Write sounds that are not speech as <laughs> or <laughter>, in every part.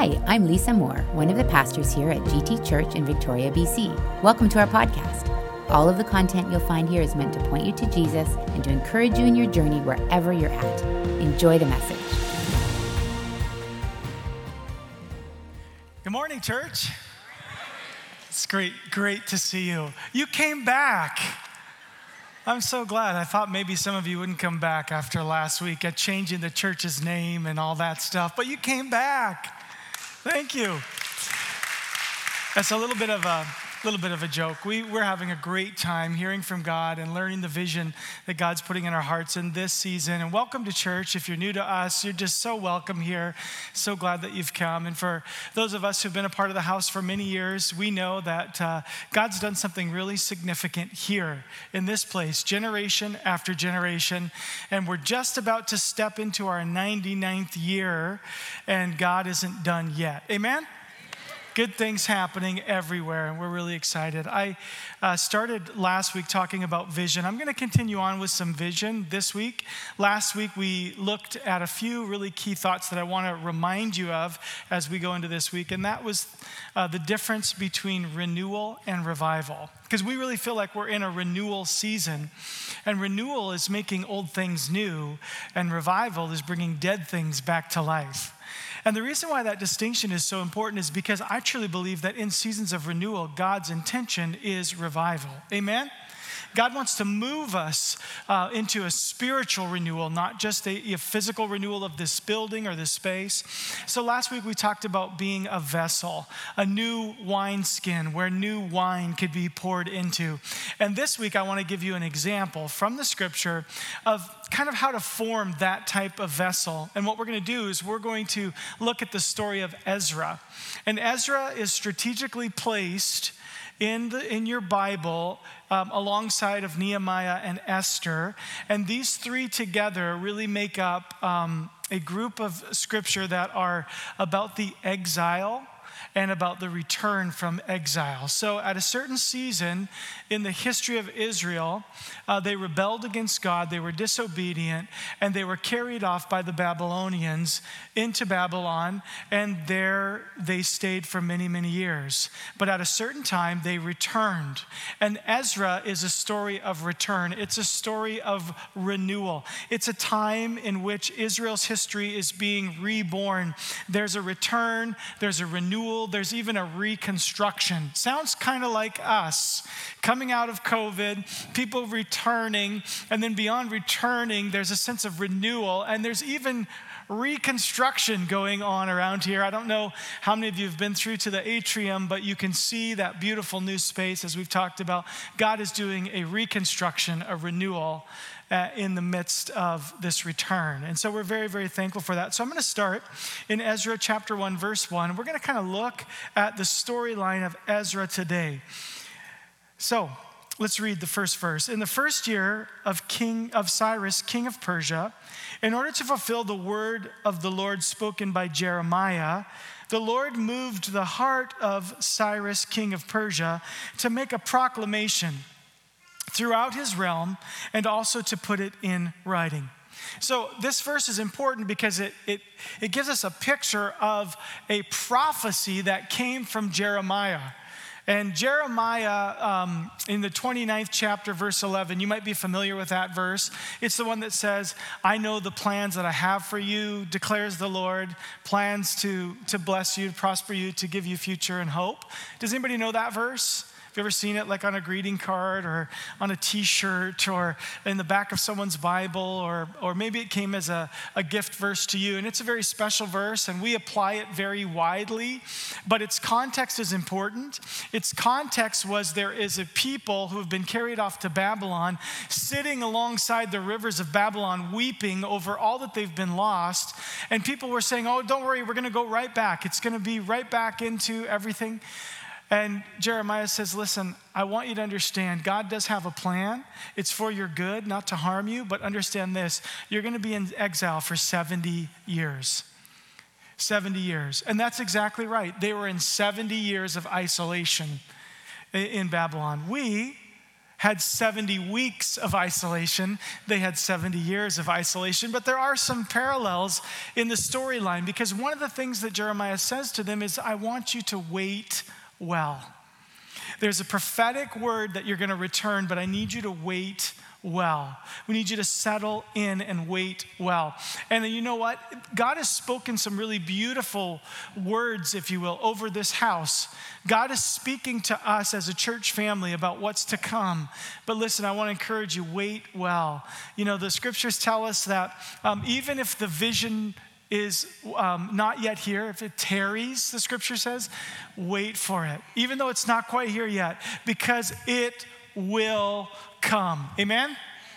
Hi, I'm Lisa Moore, one of the pastors here at GT Church in Victoria, BC. Welcome to our podcast. All of the content you'll find here is meant to point you to Jesus and to encourage you in your journey wherever you're at. Enjoy the message. Good morning, church. It's great, great to see you. You came back. I'm so glad. I thought maybe some of you wouldn't come back after last week at changing the church's name and all that stuff, but you came back. Thank you. That's a little bit of a little bit of a joke. We, we're having a great time hearing from God and learning the vision that God's putting in our hearts in this season. And welcome to church. If you're new to us, you're just so welcome here. So glad that you've come. And for those of us who've been a part of the house for many years, we know that uh, God's done something really significant here in this place, generation after generation. And we're just about to step into our 99th year, and God isn't done yet. Amen? Good things happening everywhere, and we're really excited. I uh, started last week talking about vision. I'm going to continue on with some vision this week. Last week, we looked at a few really key thoughts that I want to remind you of as we go into this week, and that was uh, the difference between renewal and revival. Because we really feel like we're in a renewal season, and renewal is making old things new, and revival is bringing dead things back to life. And the reason why that distinction is so important is because I truly believe that in seasons of renewal, God's intention is revival. Amen? God wants to move us uh, into a spiritual renewal, not just a, a, physical renewal of this building or this space. So last week we talked about being a vessel, a new wineskin where new wine could be poured into. And this week I want to give you an example from the scripture of kind of how to form that type of vessel. And what we're going to do is we're going to look at the story of Ezra. And Ezra is strategically placed in, the, in your Bible um, alongside of Nehemiah and Esther. And these three together really make up um, a group of scripture that are about the exile and about the return from exile. So, at a certain season in the history of Israel, uh, they rebelled against God, they were disobedient, and they were carried off by the Babylonians into Babylon, and there they stayed for many, many years. But at a certain time, they returned. And Ezra is a story of return, it's a story of renewal. It's a time in which Israel's history is being reborn. There's a return, there's a renewal there's even a reconstruction. Sounds kind of like us coming out of COVID, people returning, and then beyond returning, there's a sense of renewal, and there's even reconstruction going on around here. I don't know how many of you have been through to the atrium, but you can see that beautiful new space as we've talked about. God is doing a reconstruction, a renewal uh, in the midst of this return. And so we're very, very thankful for that. So I'm going to start in Ezra chapter 1, verse 1. We're going to kind of look at the storyline of Ezra today. So let's read the first verse. In the first year of King of Cyrus, king of Persia, in order to fulfill the word of the Lord spoken by Jeremiah, the Lord moved the heart of Cyrus, king of Persia, to make a proclamation throughout his realm and also to put it in writing. So, this verse is important because it, it, it gives us a picture of a prophecy that came from Jeremiah. And Jeremiah, um, in the 29th chapter, verse 11, you might be familiar with that verse. It's the one that says, I know the plans that I have for you, declares the Lord, plans to, to bless you, to prosper you, to give you future and hope. Does anybody know that verse? You ever seen it like on a greeting card or on a t shirt or in the back of someone's Bible? Or, or maybe it came as a, a gift verse to you. And it's a very special verse, and we apply it very widely. But its context is important. Its context was there is a people who have been carried off to Babylon, sitting alongside the rivers of Babylon, weeping over all that they've been lost. And people were saying, Oh, don't worry, we're going to go right back. It's going to be right back into everything. And Jeremiah says, Listen, I want you to understand God does have a plan. It's for your good, not to harm you, but understand this you're going to be in exile for 70 years. 70 years. And that's exactly right. They were in 70 years of isolation in Babylon. We had 70 weeks of isolation. They had 70 years of isolation. But there are some parallels in the storyline because one of the things that Jeremiah says to them is, I want you to wait well. There's a prophetic word that you're going to return, but I need you to wait well. We need you to settle in and wait well. And you know what? God has spoken some really beautiful words, if you will, over this house. God is speaking to us as a church family about what's to come. But listen, I want to encourage you wait well. You know, the scriptures tell us that um, even if the vision is um, not yet here, if it tarries, the scripture says, wait for it, even though it's not quite here yet, because it will come. Amen?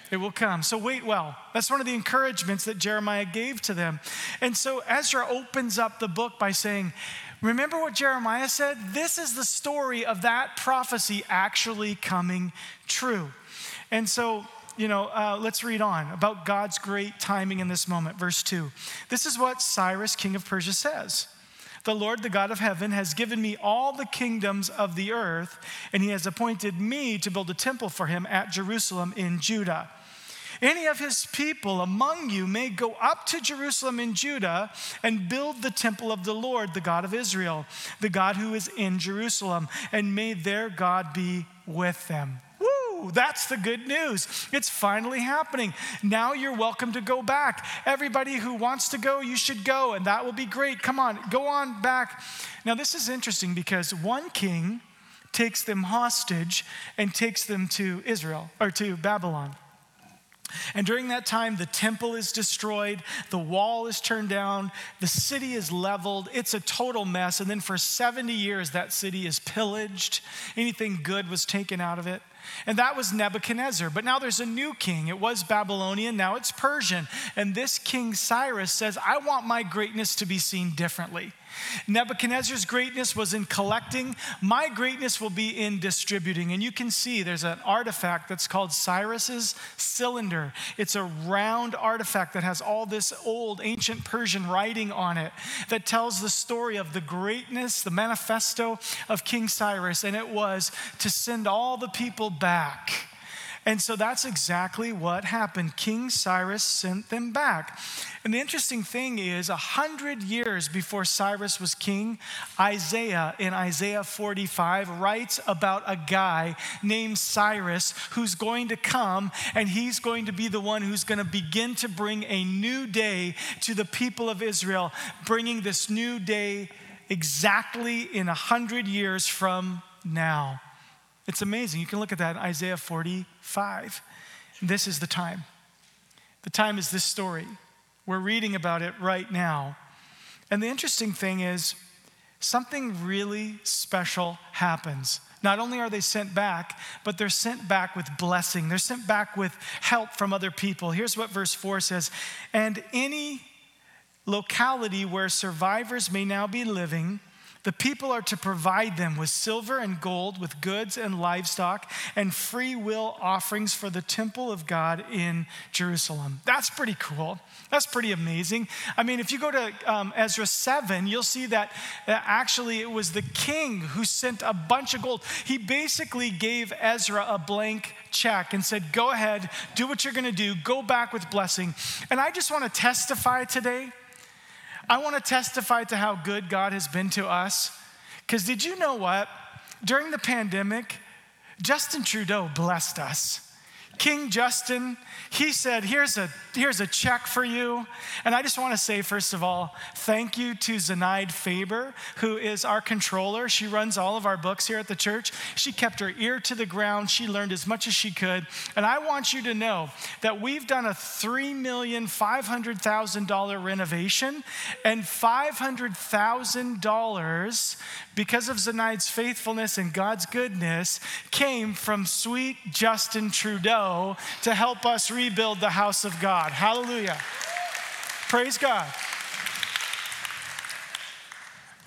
It will come. So wait well. That's one of the encouragements that Jeremiah gave to them. And so Ezra opens up the book by saying, Remember what Jeremiah said? This is the story of that prophecy actually coming true. And so, you know, uh, let's read on about God's great timing in this moment. Verse 2. This is what Cyrus, king of Persia, says. The Lord, the God of heaven, has given me all the kingdoms of the earth, and he has appointed me to build a temple for him at Jerusalem in Judah. Any of his people among you may go up to Jerusalem in Judah and build the temple of the Lord, the God of Israel, the God who is in Jerusalem, and may their God be with them. That's the good news. It's finally happening. Now you're welcome to go back. Everybody who wants to go, you should go, and that will be great. Come on, go on back. Now, this is interesting because one king takes them hostage and takes them to Israel or to Babylon. And during that time, the temple is destroyed, the wall is turned down, the city is leveled, it's a total mess. And then for 70 years, that city is pillaged. Anything good was taken out of it. And that was Nebuchadnezzar. But now there's a new king. It was Babylonian, now it's Persian. And this king Cyrus says, I want my greatness to be seen differently. Nebuchadnezzar's greatness was in collecting. My greatness will be in distributing. And you can see there's an artifact that's called Cyrus's cylinder. It's a round artifact that has all this old ancient Persian writing on it that tells the story of the greatness, the manifesto of King Cyrus. And it was to send all the people back and so that's exactly what happened. King Cyrus sent them back. And the interesting thing is, a hundred years before Cyrus was king, Isaiah in Isaiah 45 writes about a guy named Cyrus who's going to come and he's going to be the one who's going to begin to bring a new day to the people of Israel, bringing this new day exactly in a hundred years from now. It's amazing. You can look at that in Isaiah 45. This is the time. The time is this story. We're reading about it right now. And the interesting thing is, something really special happens. Not only are they sent back, but they're sent back with blessing. They're sent back with help from other people. Here's what verse 4 says And any locality where survivors may now be living, the people are to provide them with silver and gold, with goods and livestock, and free will offerings for the temple of God in Jerusalem. That's pretty cool. That's pretty amazing. I mean, if you go to um, Ezra 7, you'll see that uh, actually it was the king who sent a bunch of gold. He basically gave Ezra a blank check and said, Go ahead, do what you're gonna do, go back with blessing. And I just wanna testify today I want to testify to how good God has been to us. Because did you know what? During the pandemic, Justin Trudeau blessed us. King Justin, he said, here's a, here's a check for you. And I just want to say, first of all, thank you to Zenaide Faber, who is our controller. She runs all of our books here at the church. She kept her ear to the ground. She learned as much as she could. And I want you to know that we've done a $3,500,000 renovation and $500,000 because of Zenaide's faithfulness and God's goodness came from sweet Justin Trudeau to help us rebuild the house of God. Hallelujah. Praise God.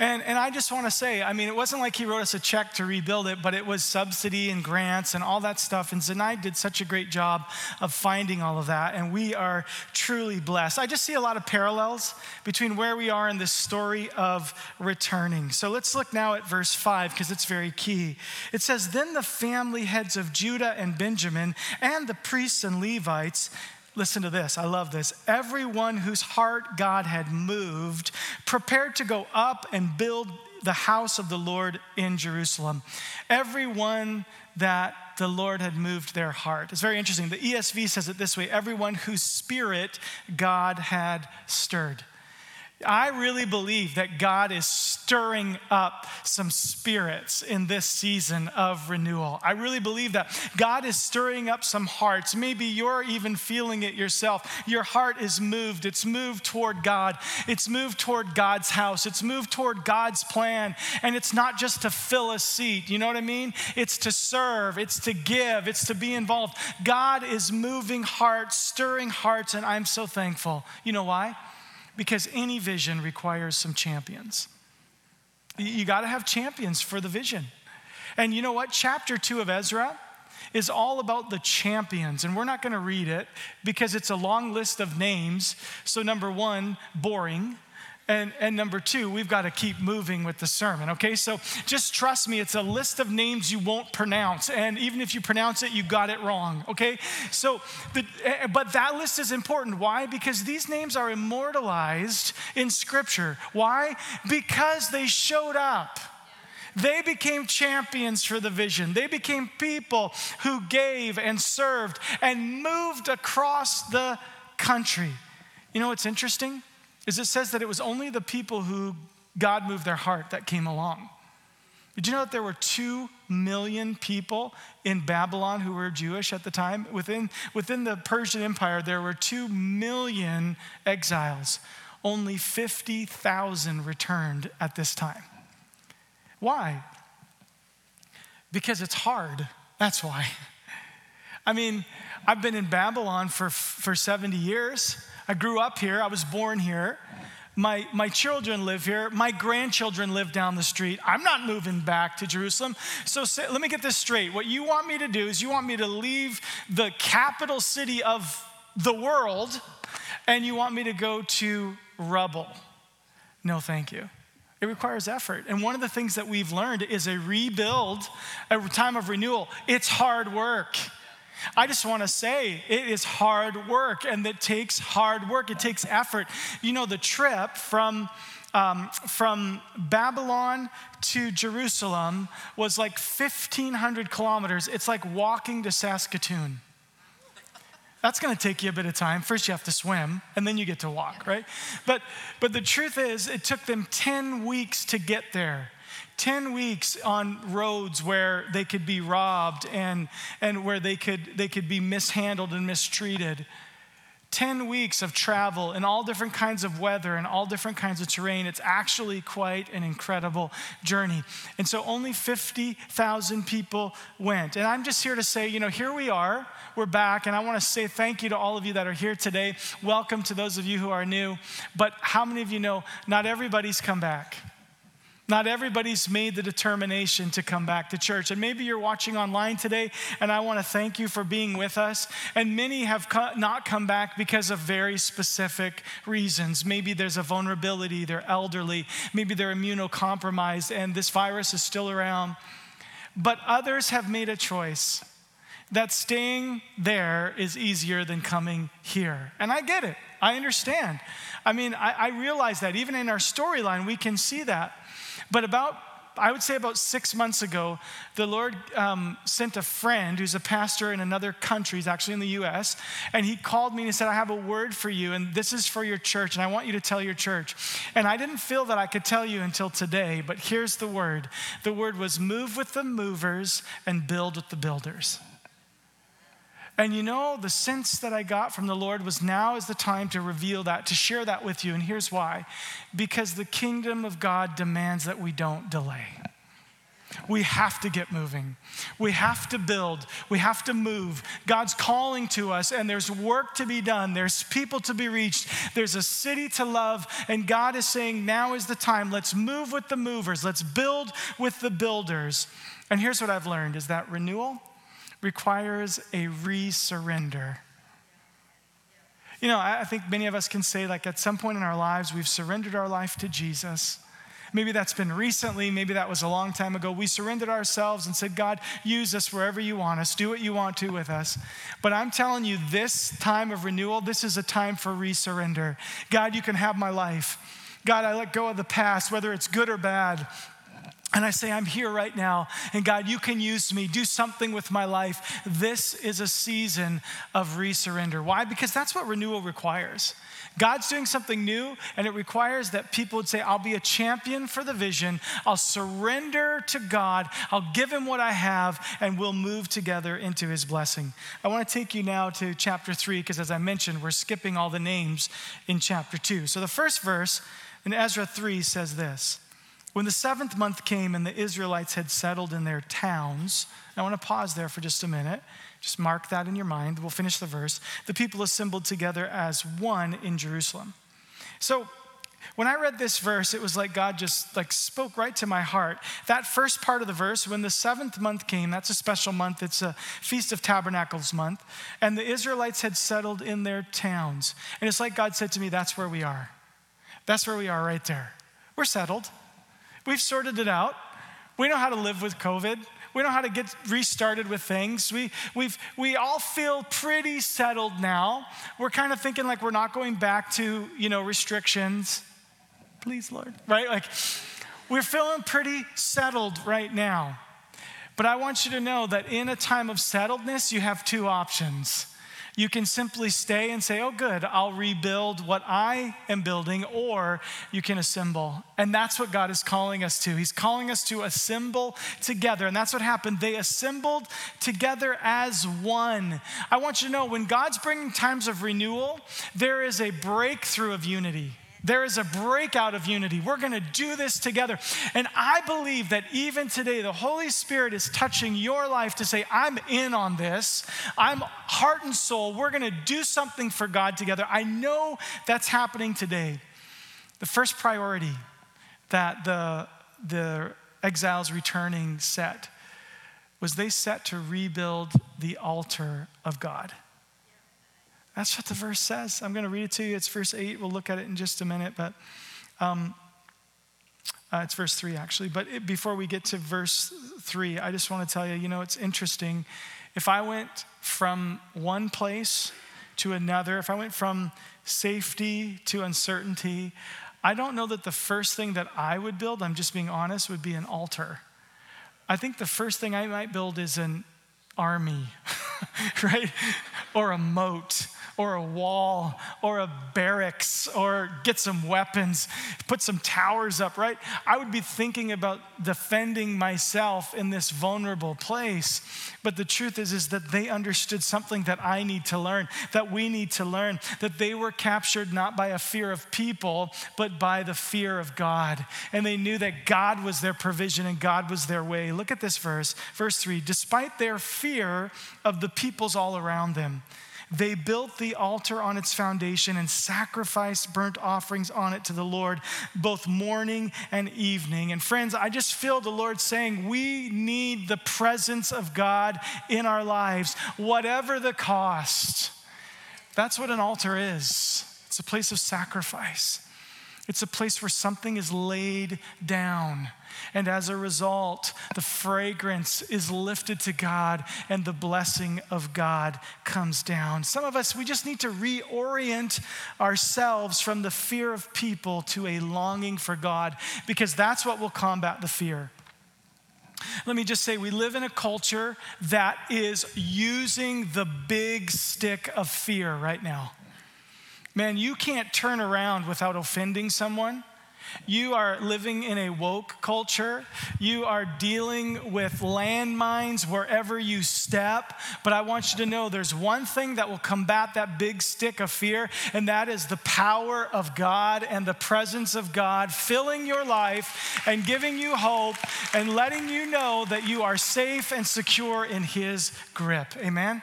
And, and I just want to say, I mean, it wasn't like he wrote us a check to rebuild it, but it was subsidy and grants and all that stuff. And Zanai did such a great job of finding all of that. And we are truly blessed. I just see a lot of parallels between where we are in this story of returning. So let's look now at verse 5 because it's very key. It says, Then the family heads of Judah and Benjamin and the priests and Levites Listen to this. I love this. Everyone whose heart God had moved prepared to go up and build the house of the Lord in Jerusalem. Everyone that the Lord had moved their heart. It's very interesting. The ESV says it this way everyone whose spirit God had stirred. I really believe that God is stirring up some spirits in this season of renewal. I really believe that God is stirring up some hearts. Maybe you're even feeling it yourself. Your heart is moved. It's moved toward God, it's moved toward God's house, it's moved toward God's plan. And it's not just to fill a seat, you know what I mean? It's to serve, it's to give, it's to be involved. God is moving hearts, stirring hearts, and I'm so thankful. You know why? Because any vision requires some champions. You got to have champions for the vision. And you know what? Chapter two of Ezra is all about the champions. And we're not going to read it because it's a long list of names. So, number one, boring. And, and number two, we've got to keep moving with the sermon, okay? So just trust me, it's a list of names you won't pronounce. And even if you pronounce it, you got it wrong, okay? So, the, eh, but that list is important. Why? Because these names are immortalized in Scripture. Why? Because they showed up. They became champions for the vision. They became people who gave and served and moved across the country. You know what's interesting? Is it says that it was only the people who God moved their heart that came along. Did you know that there were two million people in Babylon who were Jewish at the time? Within, within the Persian Empire, there were two million exiles. Only 50,000 returned at this time. Why? Because it's hard. That's why. I mean, I've been in Babylon for, for 70 years. I grew up here, I was born here. My, my children live here. My grandchildren live down the street. I'm not moving back to Jerusalem. So say, let me get this straight. What you want me to do is you want me to leave the capital city of the world and you want me to go to rubble. No, thank you. It requires effort. And one of the things that we've learned is a rebuild, a time of renewal. It's hard work. I just want to say it is hard work and it takes hard work, it takes effort. You know, the trip from um, from Babylon to Jerusalem was like 1,500 kilometers. It's like walking to Saskatoon. That's going to take you a bit of time. First, you have to swim, and then you get to walk, right? But, but the truth is, it took them 10 weeks to get there. 10 weeks on roads where they could be robbed and, and where they could, they could be mishandled and mistreated. 10 weeks of travel in all different kinds of weather and all different kinds of terrain. It's actually quite an incredible journey. And so only 50,000 people went. And I'm just here to say, you know, here we are. We're back. And I want to say thank you to all of you that are here today. Welcome to those of you who are new. But how many of you know not everybody's come back? Not everybody's made the determination to come back to church. And maybe you're watching online today, and I want to thank you for being with us. And many have not come back because of very specific reasons. Maybe there's a vulnerability, they're elderly, maybe they're immunocompromised, and this virus is still around. But others have made a choice that staying there is easier than coming here. And I get it, I understand. I mean, I, I realize that even in our storyline, we can see that. But about I would say about six months ago, the Lord um, sent a friend who's a pastor in another country, he's actually in the US, and he called me and he said, I have a word for you, and this is for your church, and I want you to tell your church. And I didn't feel that I could tell you until today, but here's the word the word was move with the movers and build with the builders. And you know, the sense that I got from the Lord was now is the time to reveal that, to share that with you. And here's why because the kingdom of God demands that we don't delay. We have to get moving. We have to build. We have to move. God's calling to us, and there's work to be done. There's people to be reached. There's a city to love. And God is saying, now is the time. Let's move with the movers. Let's build with the builders. And here's what I've learned is that renewal requires a resurrender. You know, I think many of us can say, like, at some point in our lives, we've surrendered our life to Jesus. Maybe that's been recently, maybe that was a long time ago. We surrendered ourselves and said, God, use us wherever you want us, do what you want to with us. But I'm telling you, this time of renewal, this is a time for resurrender. God, you can have my life. God, I let go of the past, whether it's good or bad. And I say, I'm here right now. And God, you can use me. Do something with my life. This is a season of resurrender. Why? Because that's what renewal requires. God's doing something new, and it requires that people would say, I'll be a champion for the vision. I'll surrender to God. I'll give him what I have, and we'll move together into his blessing. I want to take you now to chapter three, because as I mentioned, we're skipping all the names in chapter two. So the first verse in Ezra 3 says this. When the seventh month came and the Israelites had settled in their towns, I want to pause there for just a minute. Just mark that in your mind. We'll finish the verse. The people assembled together as one in Jerusalem. So, when I read this verse, it was like God just like spoke right to my heart. That first part of the verse, when the seventh month came, that's a special month. It's a Feast of Tabernacles month. And the Israelites had settled in their towns. And it's like God said to me, that's where we are. That's where we are right there. We're settled. We've sorted it out. We know how to live with COVID. We know how to get restarted with things. We, we've, we all feel pretty settled now. We're kind of thinking like we're not going back to, you know, restrictions. Please, Lord, right? Like we're feeling pretty settled right now. But I want you to know that in a time of settledness, you have two options. You can simply stay and say, oh, good, I'll rebuild what I am building, or you can assemble. And that's what God is calling us to. He's calling us to assemble together. And that's what happened. They assembled together as one. I want you to know when God's bringing times of renewal, there is a breakthrough of unity. There is a breakout of unity. We're going to do this together. And I believe that even today, the Holy Spirit is touching your life to say, I'm in on this. I'm heart and soul. We're going to do something for God together. I know that's happening today. The first priority that the, the exiles returning set was they set to rebuild the altar of God. That's what the verse says. I'm going to read it to you. It's verse 8. We'll look at it in just a minute, but um, uh, it's verse 3 actually. But it, before we get to verse 3, I just want to tell you you know, it's interesting. If I went from one place to another, if I went from safety to uncertainty, I don't know that the first thing that I would build, I'm just being honest, would be an altar. I think the first thing I might build is an army, <laughs> right? Or a moat or a wall or a barracks or get some weapons, put some towers up, right? I would be thinking about defending myself in this vulnerable place. But the truth is, is that they understood something that I need to learn, that we need to learn, that they were captured not by a fear of people, but by the fear of God. And they knew that God was their provision and God was their way. Look at this verse, verse three. Despite their fear of the peoples all around them, they built the altar on its foundation and sacrificed burnt offerings on it to the Lord, both morning and evening. And friends, I just feel the Lord saying, we need the presence of God in our lives, whatever the cost. That's what an altar is it's a place of sacrifice. It's a place where something is laid down. And as a result, the fragrance is lifted to God and the blessing of God comes down. Some of us, we just need to reorient ourselves from the fear of people to a longing for God because that's what will combat the fear. Let me just say, we live in a culture that is using the big stick of fear right now. Man, you can't turn around without offending someone. You are living in a woke culture. You are dealing with landmines wherever you step. But I want you to know there's one thing that will combat that big stick of fear, and that is the power of God and the presence of God filling your life and giving you hope and letting you know that you are safe and secure in His grip. Amen?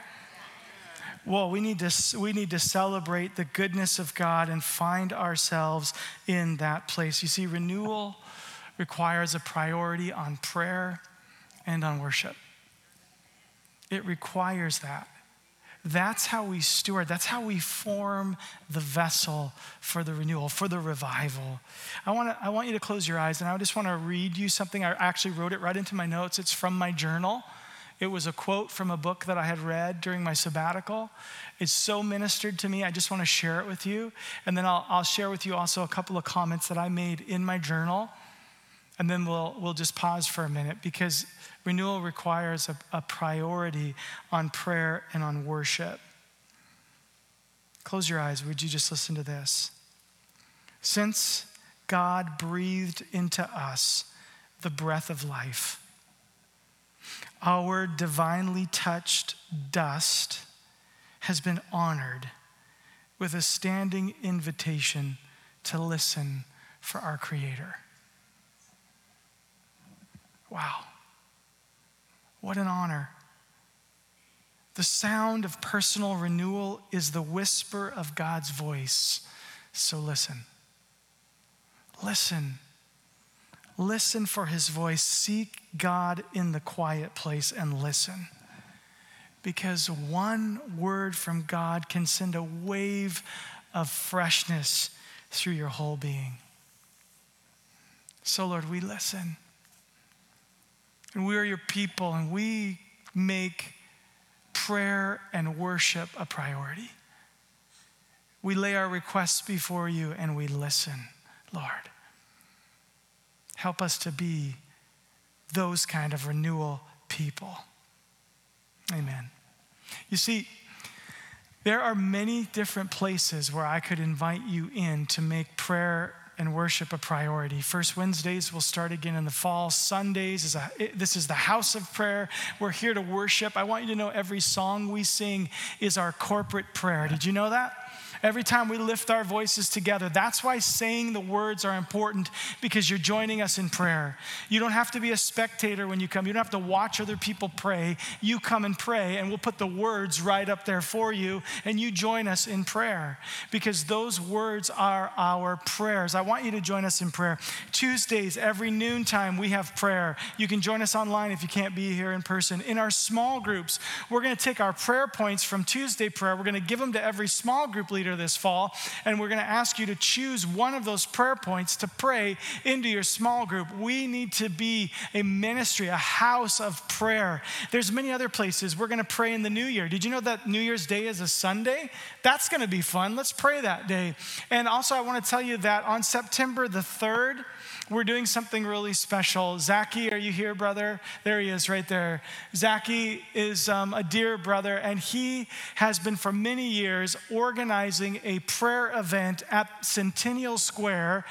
Well, we need, to, we need to celebrate the goodness of God and find ourselves in that place. You see, renewal requires a priority on prayer and on worship. It requires that. That's how we steward, that's how we form the vessel for the renewal, for the revival. I, wanna, I want you to close your eyes and I just want to read you something. I actually wrote it right into my notes. It's from my journal. It was a quote from a book that I had read during my sabbatical. It's so ministered to me. I just want to share it with you. And then I'll, I'll share with you also a couple of comments that I made in my journal. And then we'll, we'll just pause for a minute because renewal requires a, a priority on prayer and on worship. Close your eyes. Would you just listen to this? Since God breathed into us the breath of life, our divinely touched dust has been honored with a standing invitation to listen for our Creator. Wow. What an honor. The sound of personal renewal is the whisper of God's voice. So listen. Listen Listen for his voice. Seek God in the quiet place and listen. Because one word from God can send a wave of freshness through your whole being. So, Lord, we listen. And we are your people, and we make prayer and worship a priority. We lay our requests before you and we listen, Lord. Help us to be those kind of renewal people. Amen. You see, there are many different places where I could invite you in to make prayer and worship a priority. First Wednesdays will start again in the fall. Sundays is a this is the house of prayer. We're here to worship. I want you to know every song we sing is our corporate prayer. Did you know that? Every time we lift our voices together, that's why saying the words are important because you're joining us in prayer. You don't have to be a spectator when you come, you don't have to watch other people pray. You come and pray, and we'll put the words right up there for you, and you join us in prayer because those words are our prayers. I want you to join us in prayer. Tuesdays, every noontime, we have prayer. You can join us online if you can't be here in person. In our small groups, we're going to take our prayer points from Tuesday prayer, we're going to give them to every small group leader later this fall, and we're going to ask you to choose one of those prayer points to pray into your small group. We need to be a ministry, a house of prayer. There's many other places we're going to pray in the new year. Did you know that New Year's Day is a Sunday? That's going to be fun. Let's pray that day. And also, I want to tell you that on September the 3rd, we're doing something really special. Zaki, are you here, brother? There he is, right there. Zaki is um, a dear brother, and he has been for many years organizing a prayer event at Centennial Square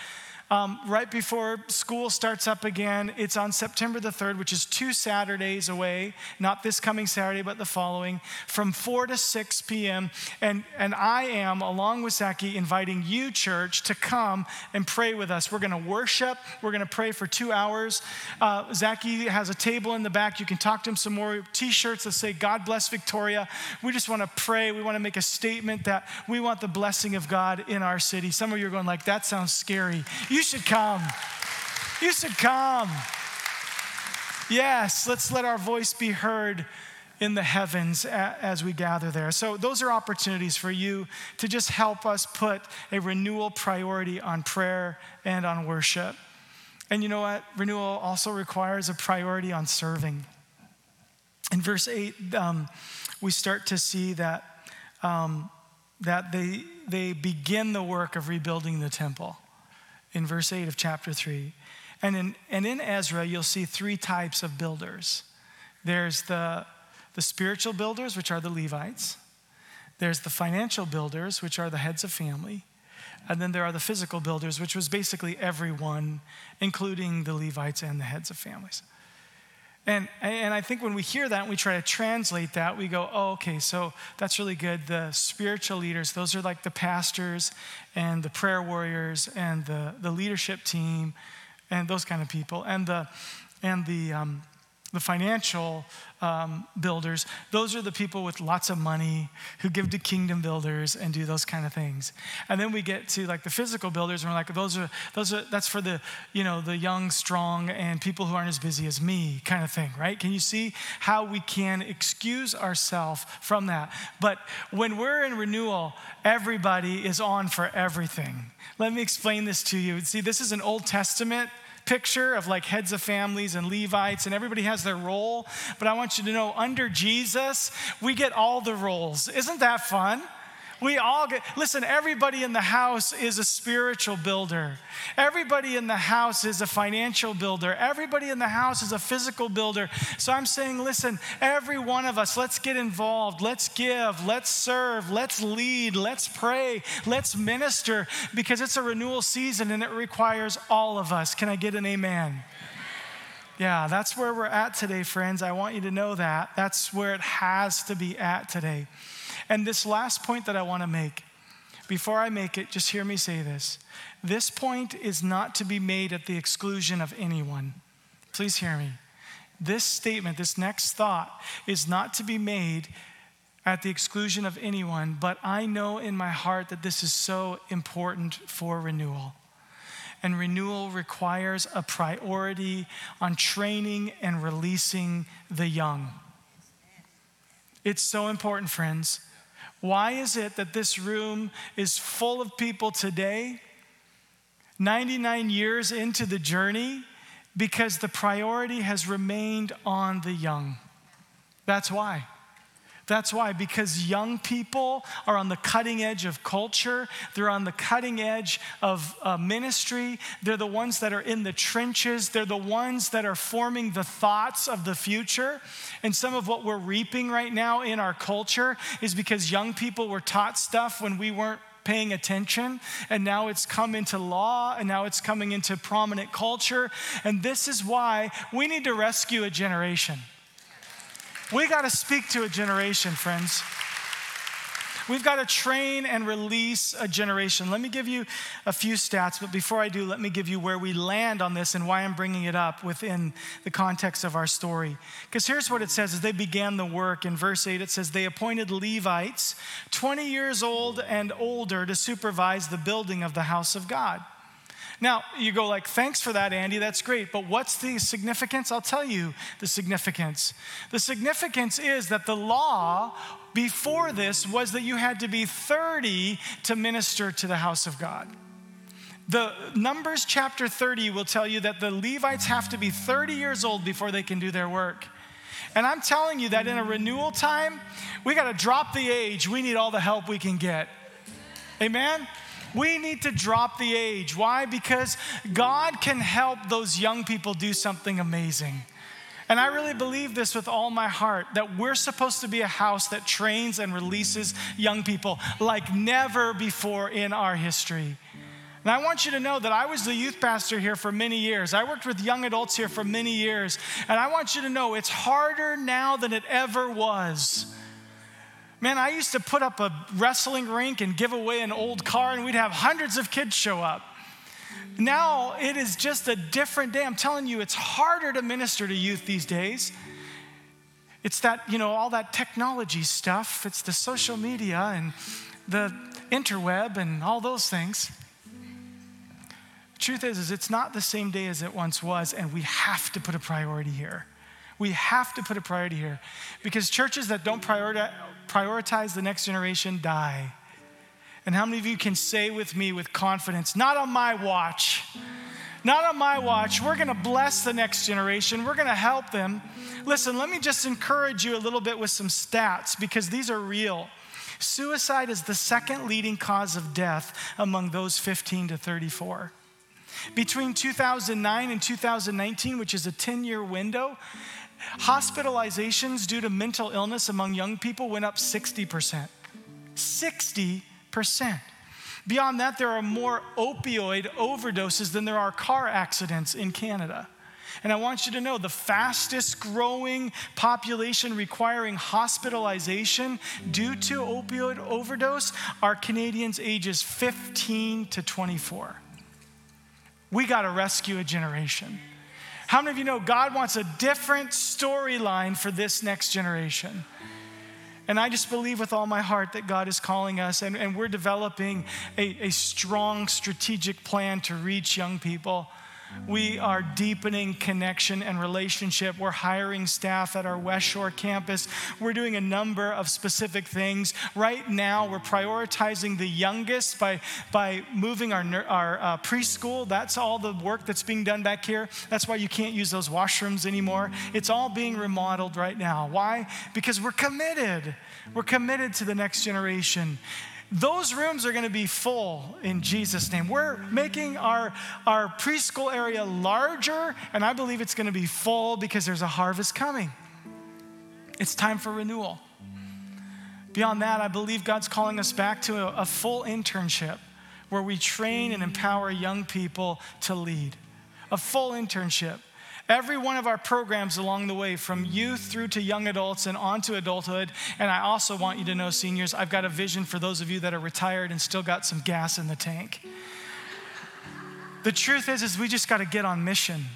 um, right before school starts up again. It's on September the 3rd, which is two Saturdays away, not this coming Saturday, but the following, from 4 to 6 p.m. And, and I am, along with Zaki, inviting you, church, to come and pray with us. We're going to worship, we're going to pray for two hours. Uh, Zaki has a table in the back. You can talk to him some more. T shirts that say, God bless Victoria. We just want to pray. We want to make a statement that we want the blessing of God in our city. Some of you are going, like, that sounds scary. You you should come. You should come. Yes, let's let our voice be heard in the heavens as we gather there. So, those are opportunities for you to just help us put a renewal priority on prayer and on worship. And you know what? Renewal also requires a priority on serving. In verse 8, um, we start to see that, um, that they, they begin the work of rebuilding the temple in verse 8 of chapter 3. And in, and in Ezra, you'll see three types of builders there's the, the spiritual builders, which are the Levites, there's the financial builders, which are the heads of family, And then there are the physical builders, which was basically everyone, including the Levites and the heads of families. And, and I think when we hear that and we try to translate that, we go, oh, okay, so that's really good. The spiritual leaders, those are like the pastors and the prayer warriors and the, the leadership team and those kind of people. And the, and the, um, the financial um, builders, those are the people with lots of money who give to kingdom builders and do those kind of things. And then we get to like the physical builders, and we're like, those are those are that's for the you know the young, strong, and people who aren't as busy as me, kind of thing, right? Can you see how we can excuse ourselves from that? But when we're in renewal, everybody is on for everything. Let me explain this to you. See, this is an Old Testament picture of like heads of families and Levites, and everybody has their role. But I want you to know under Jesus, we get all the roles. Isn't that fun? We all get, listen, everybody in the house is a spiritual builder. Everybody in the house is a financial builder. Everybody in the house is a physical builder. So I'm saying, listen, every one of us, let's get involved. Let's give. Let's serve. Let's lead. Let's pray. Let's minister because it's a renewal season and it requires all of us. Can I get an amen? Yeah, that's where we're at today, friends. I want you to know that. That's where it has to be at today. And this last point that I want to make, before I make it, just hear me say this. This point is not to be made at the exclusion of anyone. Please hear me. This statement, this next thought, is not to be made at the exclusion of anyone, but I know in my heart that this is so important for renewal. And renewal requires a priority on training and releasing the young. It's so important, friends. Why is it that this room is full of people today, 99 years into the journey? Because the priority has remained on the young. That's why. That's why, because young people are on the cutting edge of culture, they're on the cutting edge of uh, ministry, they're the ones that are in the trenches, they're the ones that are forming the thoughts of the future. And some of what we're reaping right now in our culture is because young people were taught stuff when we weren't paying attention, and now it's come into law, and now it's coming into prominent culture. And this is why we need to rescue a generation. We got to speak to a generation, friends. We've got to train and release a generation. Let me give you a few stats, but before I do, let me give you where we land on this and why I'm bringing it up within the context of our story. Because here's what it says as they began the work in verse 8 it says, They appointed Levites, 20 years old and older, to supervise the building of the house of God. Now, you go like, thanks for that, Andy, that's great. But what's the significance? I'll tell you the significance. The significance is that the law before this was that you had to be 30 to minister to the house of God. The Numbers chapter 30 will tell you that the Levites have to be 30 years old before they can do their work. And I'm telling you that in a renewal time, we got to drop the age. We need all the help we can get. Amen? We need to drop the age. Why? Because God can help those young people do something amazing. And I really believe this with all my heart that we're supposed to be a house that trains and releases young people like never before in our history. And I want you to know that I was the youth pastor here for many years. I worked with young adults here for many years. And I want you to know it's harder now than it ever was. Man, I used to put up a wrestling rink and give away an old car, and we'd have hundreds of kids show up. Now it is just a different day. I'm telling you, it's harder to minister to youth these days. It's that, you know, all that technology stuff, it's the social media and the interweb and all those things. truth is, is it's not the same day as it once was, and we have to put a priority here. We have to put a priority here because churches that don't prioritize, the next generation die. And how many of you can say with me with confidence, not on my watch? Not on my watch. We're going to bless the next generation. We're going to help them. Listen, let me just encourage you a little bit with some stats because these are real. Suicide is the second leading cause of death among those 15 to 34. Between 2009 and 2019, which is a 10 year window, Hospitalizations due to mental illness among young people went up 60%. 60%. Beyond that, there are more opioid overdoses than there are car accidents in Canada. And I want you to know the fastest growing population requiring hospitalization due to opioid overdose are Canadians ages 15 to 24. We got to rescue a generation. How many of you know God wants a different storyline for this next generation? And I just believe with all my heart that God is calling us, and, and we're developing a, a strong strategic plan to reach young people. We are deepening connection and relationship. We're hiring staff at our West Shore campus. We're doing a number of specific things. Right now, we're prioritizing the youngest by, by moving our, our uh, preschool. That's all the work that's being done back here. That's why you can't use those washrooms anymore. It's all being remodeled right now. Why? Because we're committed. We're committed to the next generation. Those rooms are going to be full in Jesus' name. We're making our, our preschool area larger, and I believe it's going to be full because there's a harvest coming. It's time for renewal. Beyond that, I believe God's calling us back to a, a full internship where we train and empower young people to lead. A full internship. Every one of our programs along the way, from youth through to young adults and on to adulthood. And I also want you to know, seniors, I've got a vision for those of you that are retired and still got some gas in the tank. The truth is, is we just got to get on mission.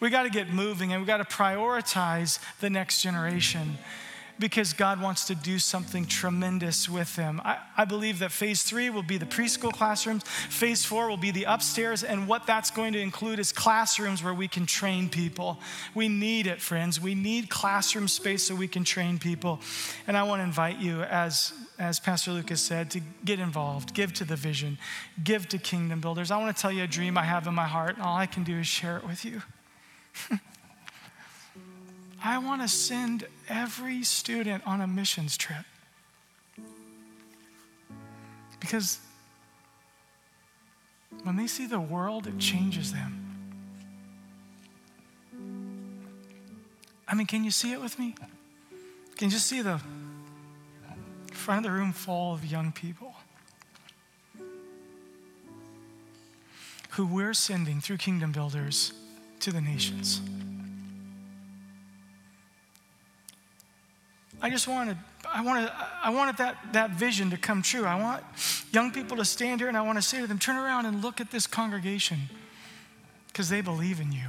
We got to get moving and we got to prioritize the next generation because God wants to do something tremendous with them. I, I, believe that phase three will be the preschool classrooms, phase four will be the upstairs, and what that's going to include is classrooms where we can train people. We need it, friends. We need classroom space so we can train people. And I want to invite you, as, as Pastor Lucas said, to get involved, give to the vision, give to kingdom builders. I want to tell you a dream I have in my heart, and all I can do is share it with you. <laughs> I want to send every student on a missions trip. Because when they see the world, it changes them. I mean, can you see it with me? Can you just see the front of the room full of young people who we're sending through Kingdom Builders to the nations? I just wanted, I wanted, I wanted that, that vision to come true. I want young people to stand here and I want to say to them, turn around and look at this congregation because they believe in you.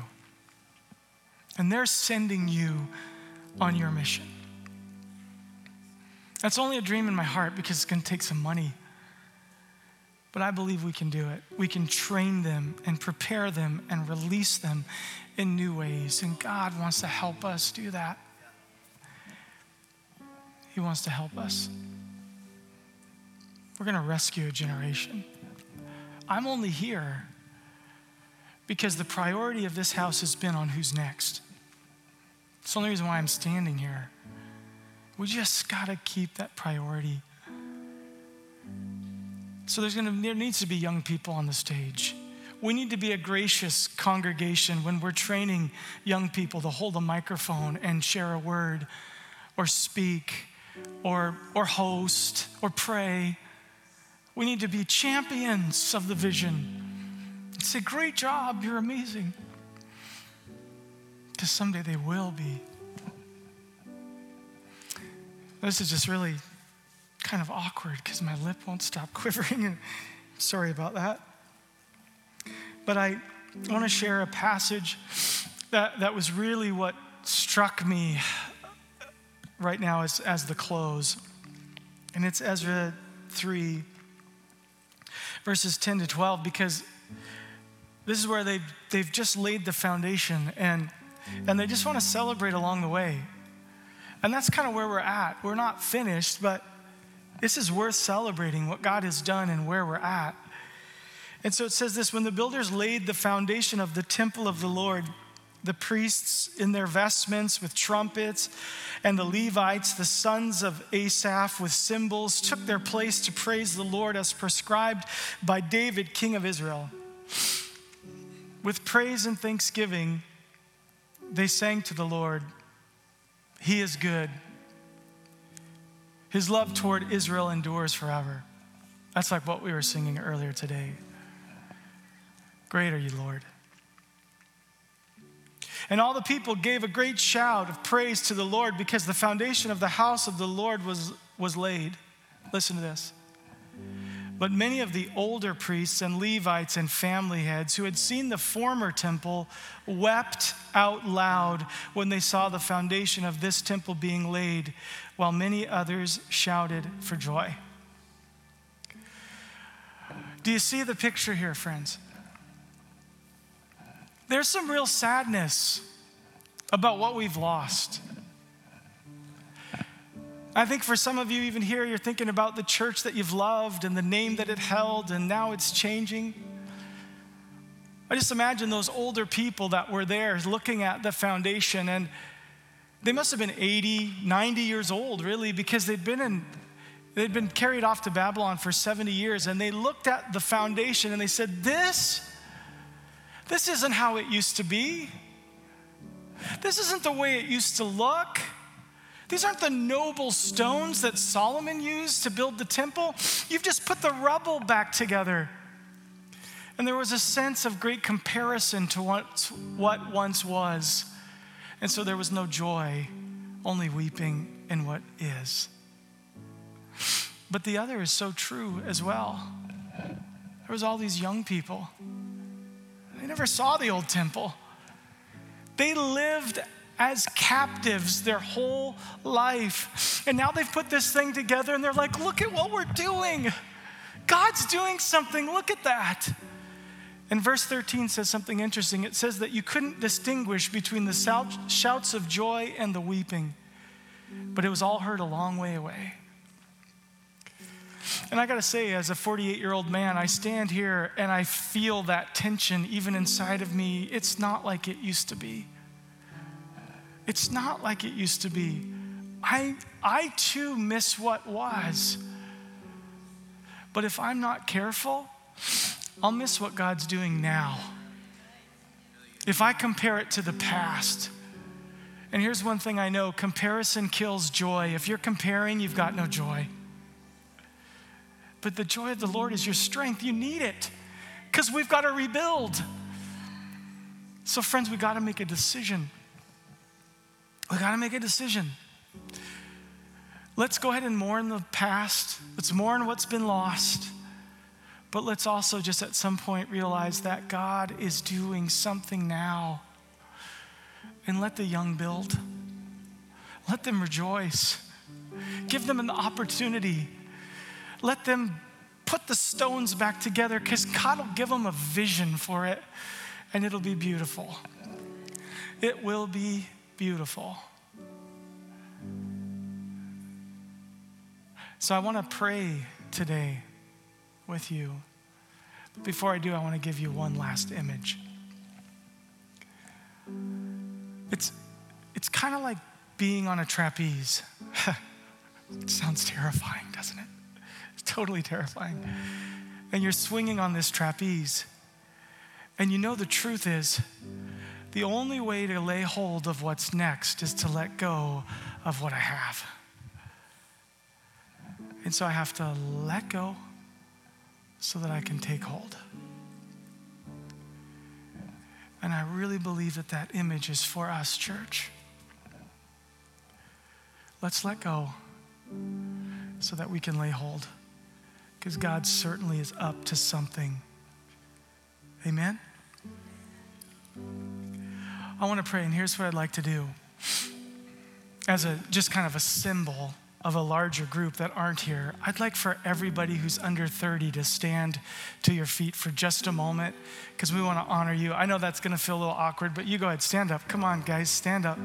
And they're sending you on your mission. That's only a dream in my heart because it's going to take some money. But I believe we can do it. We can train them and prepare them and release them in new ways. And God wants to help us do that. He wants to help us. We're going to rescue a generation. I'm only here because the priority of this house has been on who's next. It's the only reason why I'm standing here. We just got to keep that priority. So there's gonna, there needs to be young people on the stage. We need to be a gracious congregation when we're training young people to hold a microphone and share a word or speak or, or host or pray. We need to be champions of the vision. Say, great job, you're amazing. Because someday they will be. This is just really kind of awkward because my lip won't stop <laughs> quivering. Sorry about that. But I want to share a passage that, that was really what struck me right now as, as the close. And it's Ezra 3, verses 10 to 12, because this is where they've, they've just laid the foundation and, and they just want to celebrate along the way. And that's kind of where we're at. We're not finished, but this is worth celebrating what God has done and where we're at. And so it says this when the builders laid the foundation of the temple of the Lord, the priests in their vestments with trumpets, and the Levites, the sons of Asaph, with cymbals, took their place to praise the Lord as prescribed by David, king of Israel. With praise and thanksgiving, they sang to the Lord, He is good. His love toward Israel endures forever. That's like what we were singing earlier today. Great are you, Lord. And all the people gave a great shout of praise to the Lord because the foundation of the house of the Lord was, was laid. Listen to this. But many of the older priests and Levites and family heads who had seen the former temple wept out loud when they saw the foundation of this temple being laid, while many others shouted for joy. Do you see the picture here, friends? There's some real sadness about what we've lost. I think for some of you, even here, you're thinking about the church that you've loved and the name that it held, and now it's changing. I just imagine those older people that were there looking at the foundation, and they must have been 80, 90 years old, really, because they'd been in. They'd been carried off to Babylon for 70 years, and they looked at the foundation and they said, This this isn't how it used to be. This isn't the way it used to look. These aren't the noble stones that Solomon used to build the temple. You've just put the rubble back together. And there was a sense of great comparison to what, what once was. And so there was no joy, only weeping in what is. But the other is so true as well. There was all these young people they never saw the old temple. They lived as captives their whole life. And now they've put this thing together and they're like, look at what we're doing. God's doing something. Look at that. And verse 13 says something interesting. It says that you couldn't distinguish between the shouts of joy and the weeping, but it was all heard a long way away. And I got to say, as a 48 year old man, I stand here and I feel that tension even inside of me. It's not like it used to be. It's not like it used to be. I, I too miss what was. But if I'm not careful, I'll miss what God's doing now. If I compare it to the past, and here's one thing I know comparison kills joy. If you're comparing, you've got no joy. But the joy of the Lord is your strength. You need it because we've got to rebuild. So, friends, we got to make a decision. We got to make a decision. Let's go ahead and mourn the past. Let's mourn what's been lost. But let's also just at some point realize that God is doing something now. And let the young build. Let them rejoice. Give them an opportunity let them put the stones back together because God will give them a vision for it and it'll be beautiful. It will be beautiful. So I want to pray today with you. But before I do, I want to give you one last image. It's, it's kind of like being on a trapeze. <laughs> it sounds terrifying, doesn't it? <laughs> totally terrifying. And you're swinging on this trapeze. And you know the truth is, the only way to lay hold of what's next is to let go of what I have. And so I have to let go so that I can take hold. And I really believe that that image is for us, church. Let's let go so that we can lay hold because God certainly is up to something. Amen? I want to pray, and here's what I'd like to do. As a just kind of a symbol of a larger group that aren't here, I'd like for everybody who's under 30 to stand to your feet for just a moment because we want to honor you. I know that's going to feel a little awkward, but you go ahead, stand up. Come on, guys, stand up.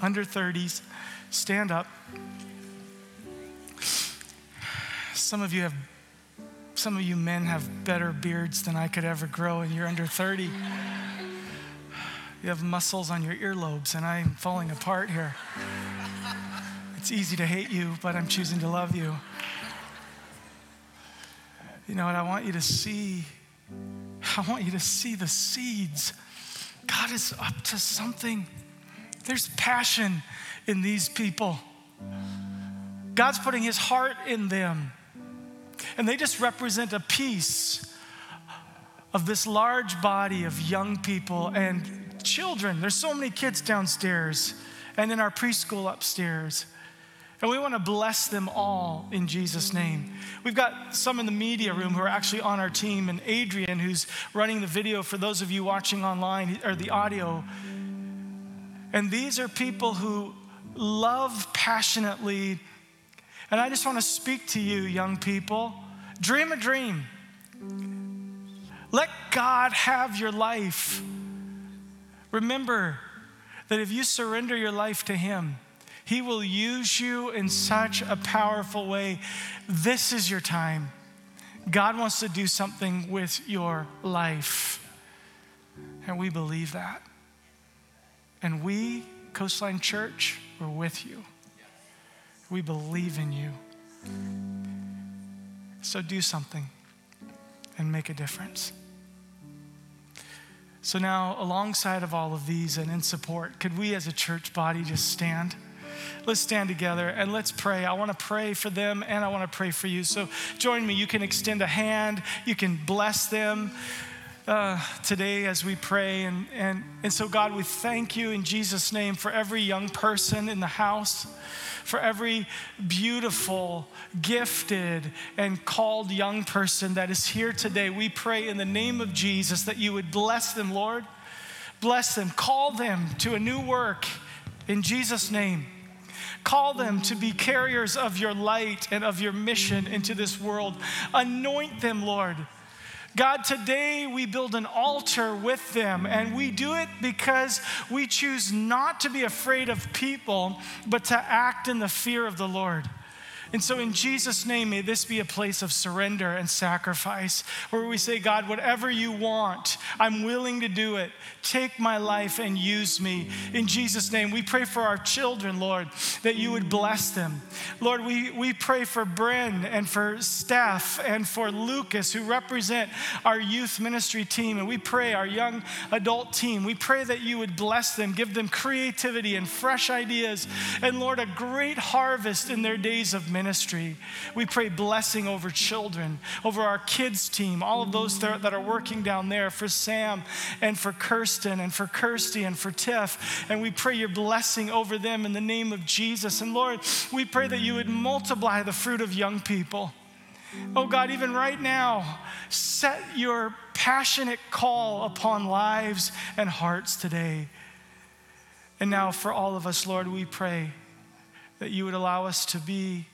Under 30s, stand up. Some of you have, some of you men have better beards than I could ever grow, and you're under 30. You have muscles on your earlobes, and I'm falling apart here. It's easy to hate you, but I'm choosing to love you. You know what? I want you to see, I want you to see the seeds. God is up to something. There's passion in these people. God's putting his heart in them. And they just represent a piece of this large body of young people and children. There's so many kids downstairs and in our preschool upstairs. And we want to bless them all in Jesus' name. We've got some in the media room who are actually on our team, and Adrian, who's running the video for those of you watching online, or the audio. And these are people who love passionately. And I just want to speak to you, young people. Dream a dream. Let God have your life. Remember that if you surrender your life to Him, He will use you in such a powerful way. This is your time. God wants to do something with your life. And we believe that. And we, Coastline Church, we're with you. We believe in you. So do something and make a difference. So now, alongside of all of these and in support, could we as a church body just stand? Let's stand together and let's pray. I want to pray for them and I want to pray for you. So join me. You can extend a hand, you can bless them. Uh, today as we pray. And, and, and so, God, we thank you in Jesus' name for every young person in the house for every beautiful, gifted, and called young person that is here today. We pray in the name of Jesus that you would bless them, Lord. Bless them. Call them to a new work in Jesus' name. Call them to be carriers of your light and of your mission into this world. Anoint them, Lord God, today we build an altar with them, and we do it because we choose not to be afraid of people, but to act in the fear of the Lord. And so, in Jesus' name, may this be a place of surrender and sacrifice where we say, God, whatever you want, I'm willing to do it. Take my life and use me. In Jesus' name, we pray for our children, Lord, that you would bless them. Lord, we, we pray for Bryn and for Steph and for Lucas, who represent our youth ministry team. And we pray, our young adult team, we pray that you would bless them, give them creativity and fresh ideas. And Lord, a great harvest in their days of ministry ministry. We pray blessing over children, over our kids' team, all of those that are working down there for Sam and for Kirsten and for Kirsty and for Tiff. And we pray your blessing over them in the name of Jesus. And Lord, we pray that you would multiply the fruit of young people. Oh God, even right now, set your passionate call upon lives and hearts today. And now, for all of us, Lord, we pray that you would allow us to be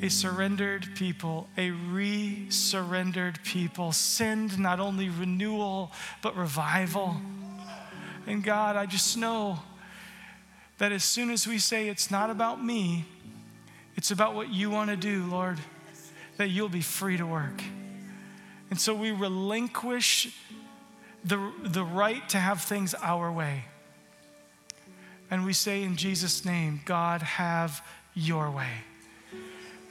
a surrendered people, a re surrendered people. Send not only renewal, but revival. And God, I just know that as soon as we say it's not about me, it's about what you want to do, Lord, that you'll be free to work. And so we relinquish the, the right to have things our way. And we say in Jesus' name, God, have your way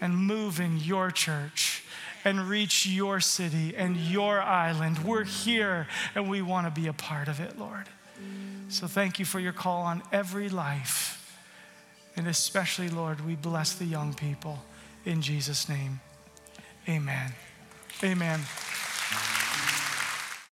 and move in your church and reach your city and your island. We're here and we want to be a part of it, Lord. So thank you for your call on every life. And especially, Lord, we bless the young people in Jesus' name. Amen. Amen.